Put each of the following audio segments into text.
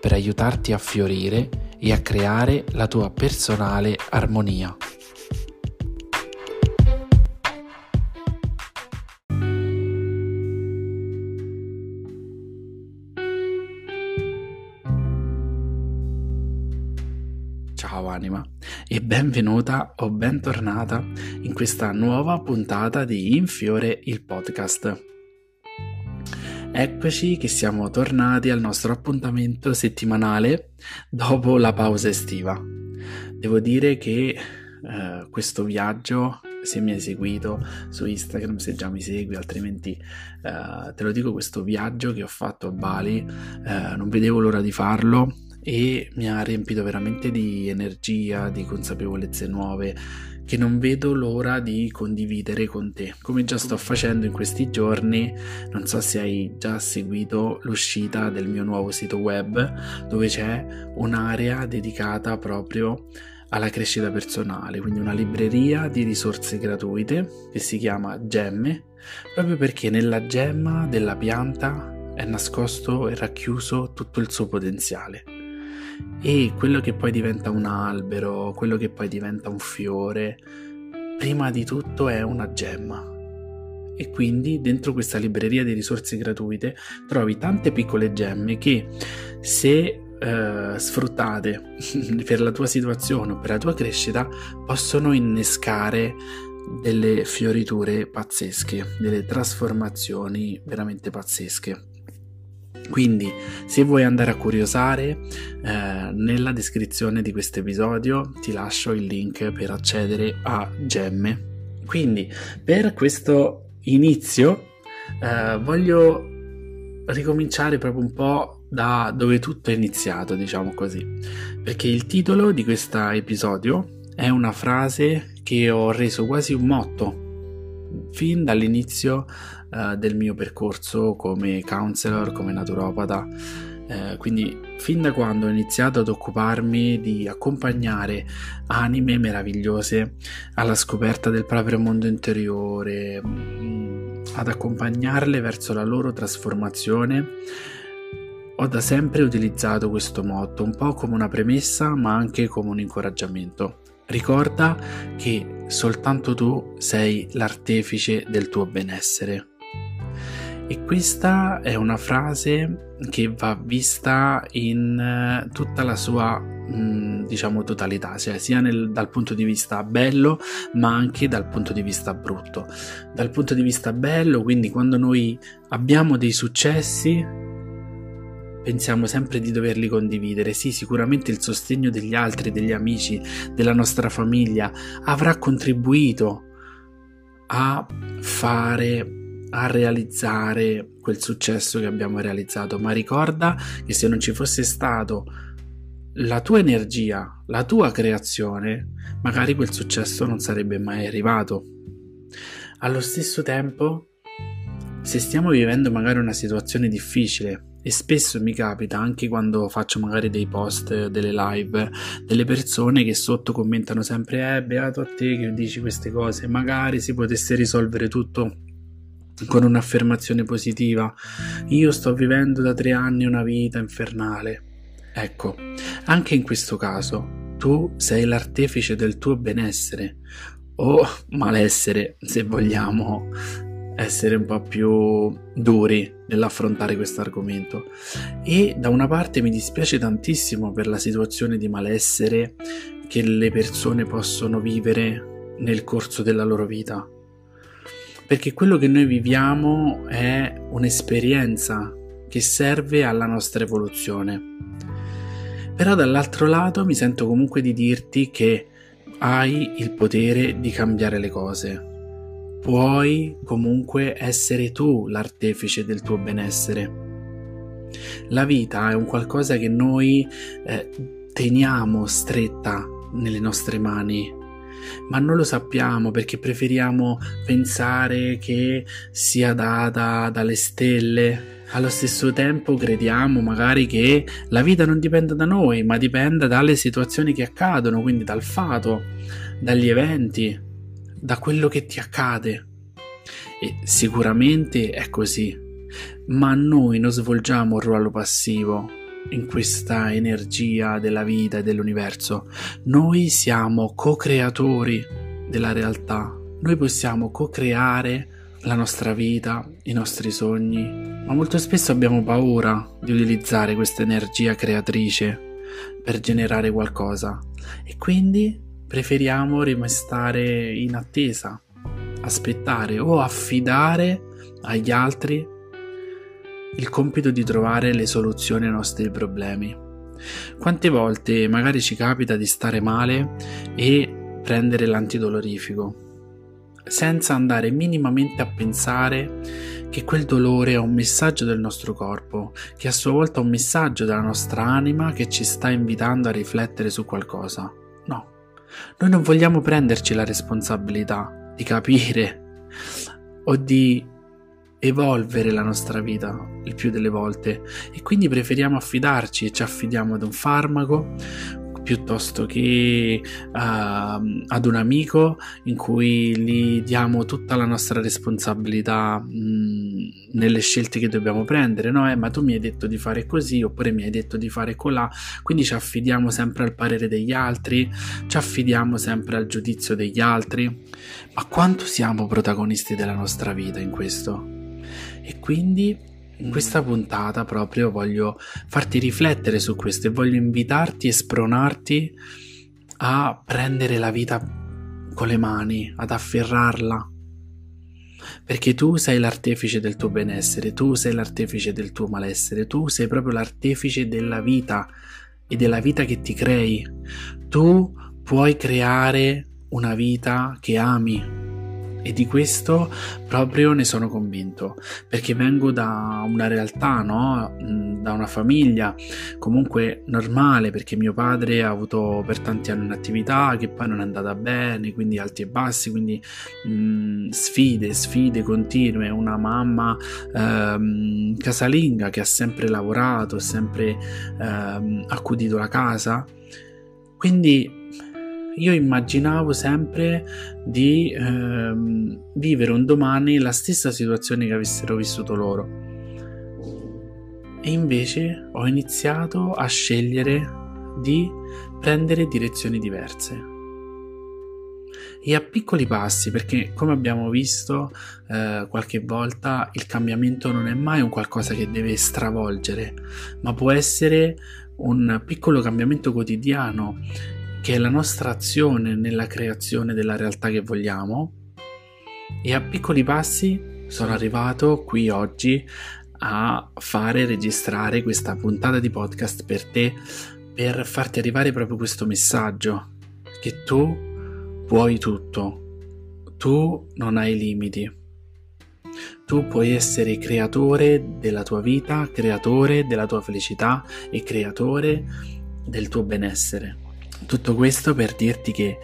per aiutarti a fiorire e a creare la tua personale armonia. Ciao anima e benvenuta o bentornata in questa nuova puntata di Infiore il podcast. Eccoci che siamo tornati al nostro appuntamento settimanale dopo la pausa estiva. Devo dire che eh, questo viaggio, se mi hai seguito su Instagram, se già mi segui, altrimenti eh, te lo dico, questo viaggio che ho fatto a Bali, eh, non vedevo l'ora di farlo e mi ha riempito veramente di energia, di consapevolezze nuove che non vedo l'ora di condividere con te, come già sto facendo in questi giorni. Non so se hai già seguito l'uscita del mio nuovo sito web, dove c'è un'area dedicata proprio alla crescita personale, quindi una libreria di risorse gratuite che si chiama Gemme, proprio perché nella gemma della pianta è nascosto e racchiuso tutto il suo potenziale e quello che poi diventa un albero, quello che poi diventa un fiore, prima di tutto è una gemma. E quindi dentro questa libreria di risorse gratuite trovi tante piccole gemme che se eh, sfruttate per la tua situazione o per la tua crescita possono innescare delle fioriture pazzesche, delle trasformazioni veramente pazzesche. Quindi, se vuoi andare a curiosare, eh, nella descrizione di questo episodio ti lascio il link per accedere a Gemme. Quindi, per questo inizio, eh, voglio ricominciare proprio un po' da dove tutto è iniziato, diciamo così, perché il titolo di questo episodio è una frase che ho reso quasi un motto fin dall'inizio uh, del mio percorso come counselor, come naturopata. Eh, quindi fin da quando ho iniziato ad occuparmi di accompagnare anime meravigliose alla scoperta del proprio mondo interiore, mm, ad accompagnarle verso la loro trasformazione, ho da sempre utilizzato questo motto un po' come una premessa ma anche come un incoraggiamento. Ricorda che soltanto tu sei l'artefice del tuo benessere. E questa è una frase che va vista in eh, tutta la sua mm, diciamo totalità, cioè sia nel, dal punto di vista bello ma anche dal punto di vista brutto. Dal punto di vista bello, quindi quando noi abbiamo dei successi pensiamo sempre di doverli condividere. Sì, sicuramente il sostegno degli altri, degli amici, della nostra famiglia avrà contribuito a fare a realizzare quel successo che abbiamo realizzato, ma ricorda che se non ci fosse stato la tua energia, la tua creazione, magari quel successo non sarebbe mai arrivato. Allo stesso tempo, se stiamo vivendo magari una situazione difficile, e spesso mi capita anche quando faccio magari dei post, delle live, delle persone che sotto commentano sempre eh beato a te che dici queste cose, magari si potesse risolvere tutto con un'affermazione positiva. Io sto vivendo da tre anni una vita infernale. Ecco, anche in questo caso tu sei l'artefice del tuo benessere o malessere, se vogliamo essere un po' più duri nell'affrontare questo argomento e da una parte mi dispiace tantissimo per la situazione di malessere che le persone possono vivere nel corso della loro vita perché quello che noi viviamo è un'esperienza che serve alla nostra evoluzione. Però dall'altro lato mi sento comunque di dirti che hai il potere di cambiare le cose. Puoi comunque essere tu l'artefice del tuo benessere. La vita è un qualcosa che noi eh, teniamo stretta nelle nostre mani, ma non lo sappiamo perché preferiamo pensare che sia data dalle stelle. Allo stesso tempo crediamo magari che la vita non dipenda da noi, ma dipenda dalle situazioni che accadono, quindi dal fato, dagli eventi, da quello che ti accade. E sicuramente è così, ma noi non svolgiamo un ruolo passivo in questa energia della vita e dell'universo. Noi siamo co-creatori della realtà. Noi possiamo co-creare la nostra vita, i nostri sogni, ma molto spesso abbiamo paura di utilizzare questa energia creatrice per generare qualcosa e quindi preferiamo rimestare in attesa, aspettare o affidare agli altri il compito di trovare le soluzioni ai nostri problemi. Quante volte magari ci capita di stare male e prendere l'antidolorifico, senza andare minimamente a pensare che quel dolore è un messaggio del nostro corpo, che a sua volta è un messaggio della nostra anima che ci sta invitando a riflettere su qualcosa. No, noi non vogliamo prenderci la responsabilità di capire o di evolvere la nostra vita il più delle volte e quindi preferiamo affidarci e ci affidiamo ad un farmaco piuttosto che uh, ad un amico in cui gli diamo tutta la nostra responsabilità mh, mm, nelle scelte che dobbiamo prendere, no? Eh, ma tu mi hai detto di fare così oppure mi hai detto di fare colà, quindi ci affidiamo sempre al parere degli altri, ci affidiamo sempre al giudizio degli altri, ma quanto siamo protagonisti della nostra vita in questo? E quindi in questa puntata proprio voglio farti riflettere su questo e voglio invitarti e spronarti a prendere la vita con le mani, ad afferrarla. Perché tu sei l'artefice del tuo benessere, tu sei l'artefice del tuo malessere, tu sei proprio l'artefice della vita e della vita che ti crei. Tu puoi creare una vita che ami, e di questo proprio ne sono convinto, perché vengo da una realtà, no? Mm, da una famiglia comunque normale, perché mio padre ha avuto per tanti anni un'attività che poi non è andata bene, quindi alti e bassi, quindi mh, mm, sfide, sfide continue, una mamma ehm, casalinga che ha sempre lavorato, sempre ehm, accudito la casa. Quindi io immaginavo sempre di ehm, vivere un domani la stessa situazione che avessero vissuto loro. E invece ho iniziato a scegliere di prendere direzioni diverse. E a piccoli passi, perché come abbiamo visto eh, qualche volta, il cambiamento non è mai un qualcosa che deve stravolgere, ma può essere un piccolo cambiamento quotidiano che la nostra azione nella creazione della realtà che vogliamo. E a piccoli passi sono arrivato qui oggi a fare registrare questa puntata di podcast per te per farti arrivare proprio questo messaggio che tu puoi tutto. Tu non hai limiti. Tu puoi essere creatore della tua vita creatore della tua felicità e creatore del tuo benessere tutto questo per dirti che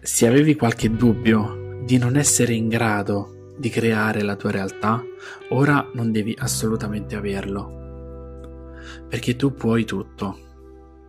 se avevi qualche dubbio di non essere in grado di creare la tua realtà, ora non devi assolutamente averlo. Perché tu puoi tutto.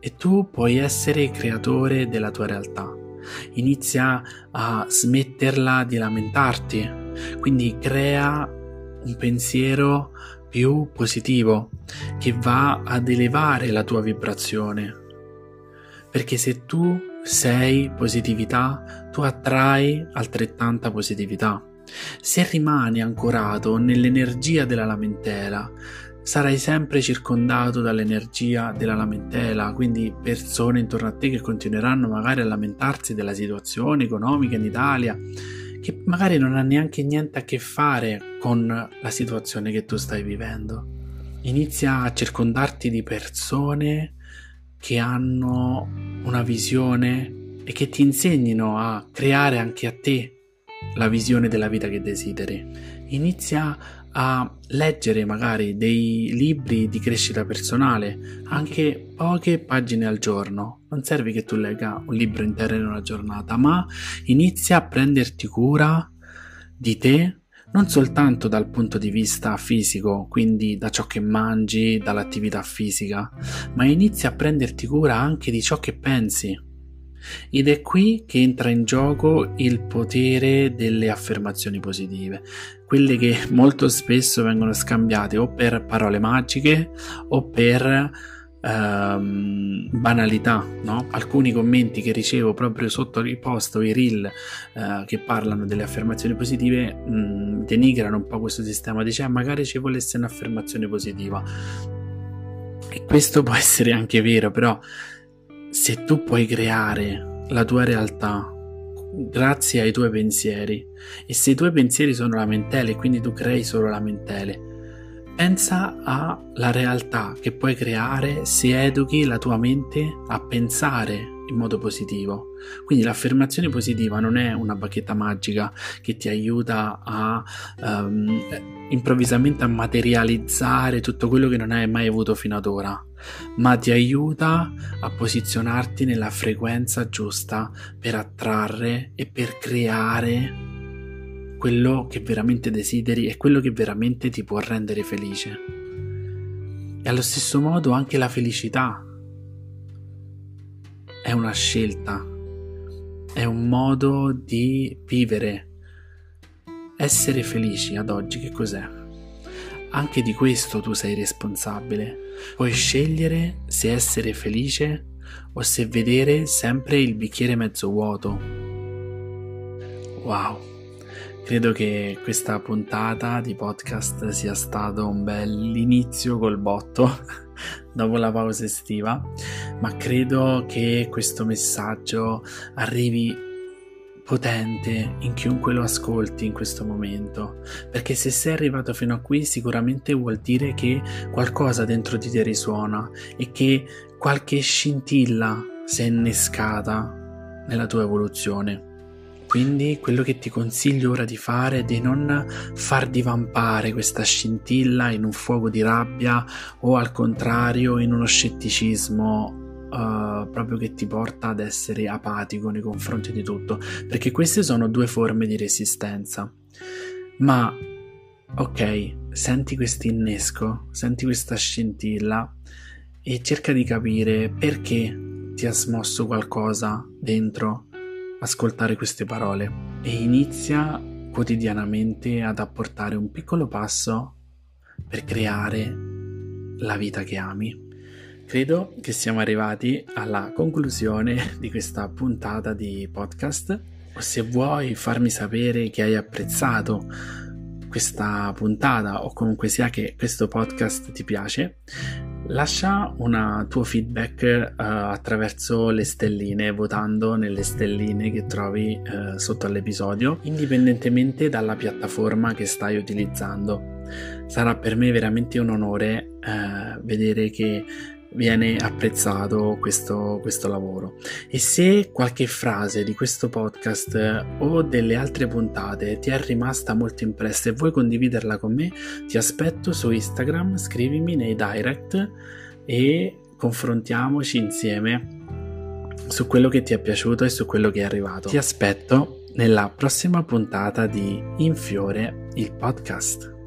E tu puoi essere creatore della tua realtà. Inizia a smetterla di lamentarti. Quindi crea un pensiero più positivo che va ad elevare la tua vibrazione perché se tu sei positività, tu attrai altrettanta positività. Se rimani ancorato nell'energia della lamentela, sarai sempre circondato dall'energia della lamentela, quindi persone intorno a te che continueranno magari a lamentarsi della situazione economica in Italia, che magari non ha neanche niente a che fare con la situazione che tu stai vivendo. Inizia a circondarti di persone che hanno una visione e che ti insegnino a creare anche a te la visione della vita che desideri. Inizia a leggere magari dei libri di crescita personale, anche poche pagine al giorno. Non serve che tu legga un libro intero in una giornata, ma inizia a prenderti cura di te non soltanto dal punto di vista fisico, quindi da ciò che mangi, dall'attività fisica, ma inizia a prenderti cura anche di ciò che pensi. Ed è qui che entra in gioco il potere delle affermazioni positive, quelle che molto spesso vengono scambiate o per parole magiche o per ehm, banalità, no? Alcuni commenti che ricevo proprio sotto i post o i reel eh, che parlano delle affermazioni positive mh, denigrano un po' questo sistema, dice ah, magari ci volesse un'affermazione positiva. E questo può essere anche vero, però se tu puoi creare la tua realtà grazie ai tuoi pensieri e se i tuoi pensieri sono lamentele quindi tu crei solo lamentele pensa alla realtà che puoi creare se educhi la tua mente a pensare in modo positivo. Quindi l'affermazione positiva non è una bacchetta magica che ti aiuta a um, improvvisamente a materializzare tutto quello che non hai mai avuto fino ad ora, ma ti aiuta a posizionarti nella frequenza giusta per attrarre e per creare quello che veramente desideri e quello che veramente ti può rendere felice. E allo stesso modo anche la felicità è una scelta, è un modo di vivere. Essere felici ad oggi che cos'è? Anche di questo tu sei responsabile. Puoi scegliere se essere felice o se vedere sempre il bicchiere mezzo vuoto. Wow. Credo che questa puntata di podcast sia stato un bel inizio col botto dopo la pausa estiva, ma credo che questo messaggio arrivi potente in chiunque lo ascolti in questo momento, perché se sei arrivato fino a qui sicuramente vuol dire che qualcosa dentro di te risuona e che qualche scintilla si è innescata nella tua evoluzione. Quindi quello che ti consiglio ora di fare è di non far divampare questa scintilla in un fuoco di rabbia o al contrario in uno scetticismo uh, proprio che ti porta ad essere apatico nei confronti di tutto, perché queste sono due forme di resistenza. Ma ok, senti questo innesco, senti questa scintilla e cerca di capire perché ti ha smosso qualcosa dentro ascoltare queste parole e inizia quotidianamente ad apportare un piccolo passo per creare la vita che ami. Credo che siamo arrivati alla conclusione di questa puntata di podcast. Se vuoi farmi sapere che hai apprezzato questa puntata o comunque sia che questo podcast ti piace, Lascia un tuo feedback uh, attraverso le stelline, votando nelle stelline che trovi uh, sotto all'episodio, indipendentemente dalla piattaforma che stai utilizzando. Sarà per me veramente un onore uh, vedere che viene apprezzato questo, questo lavoro. E se qualche frase di questo podcast o delle altre puntate ti è rimasta molto impressa e vuoi condividerla con me, ti aspetto su Instagram, scrivimi nei direct e confrontiamoci insieme su quello che ti è piaciuto e su quello che è arrivato. Ti aspetto nella prossima puntata di Infiore il podcast.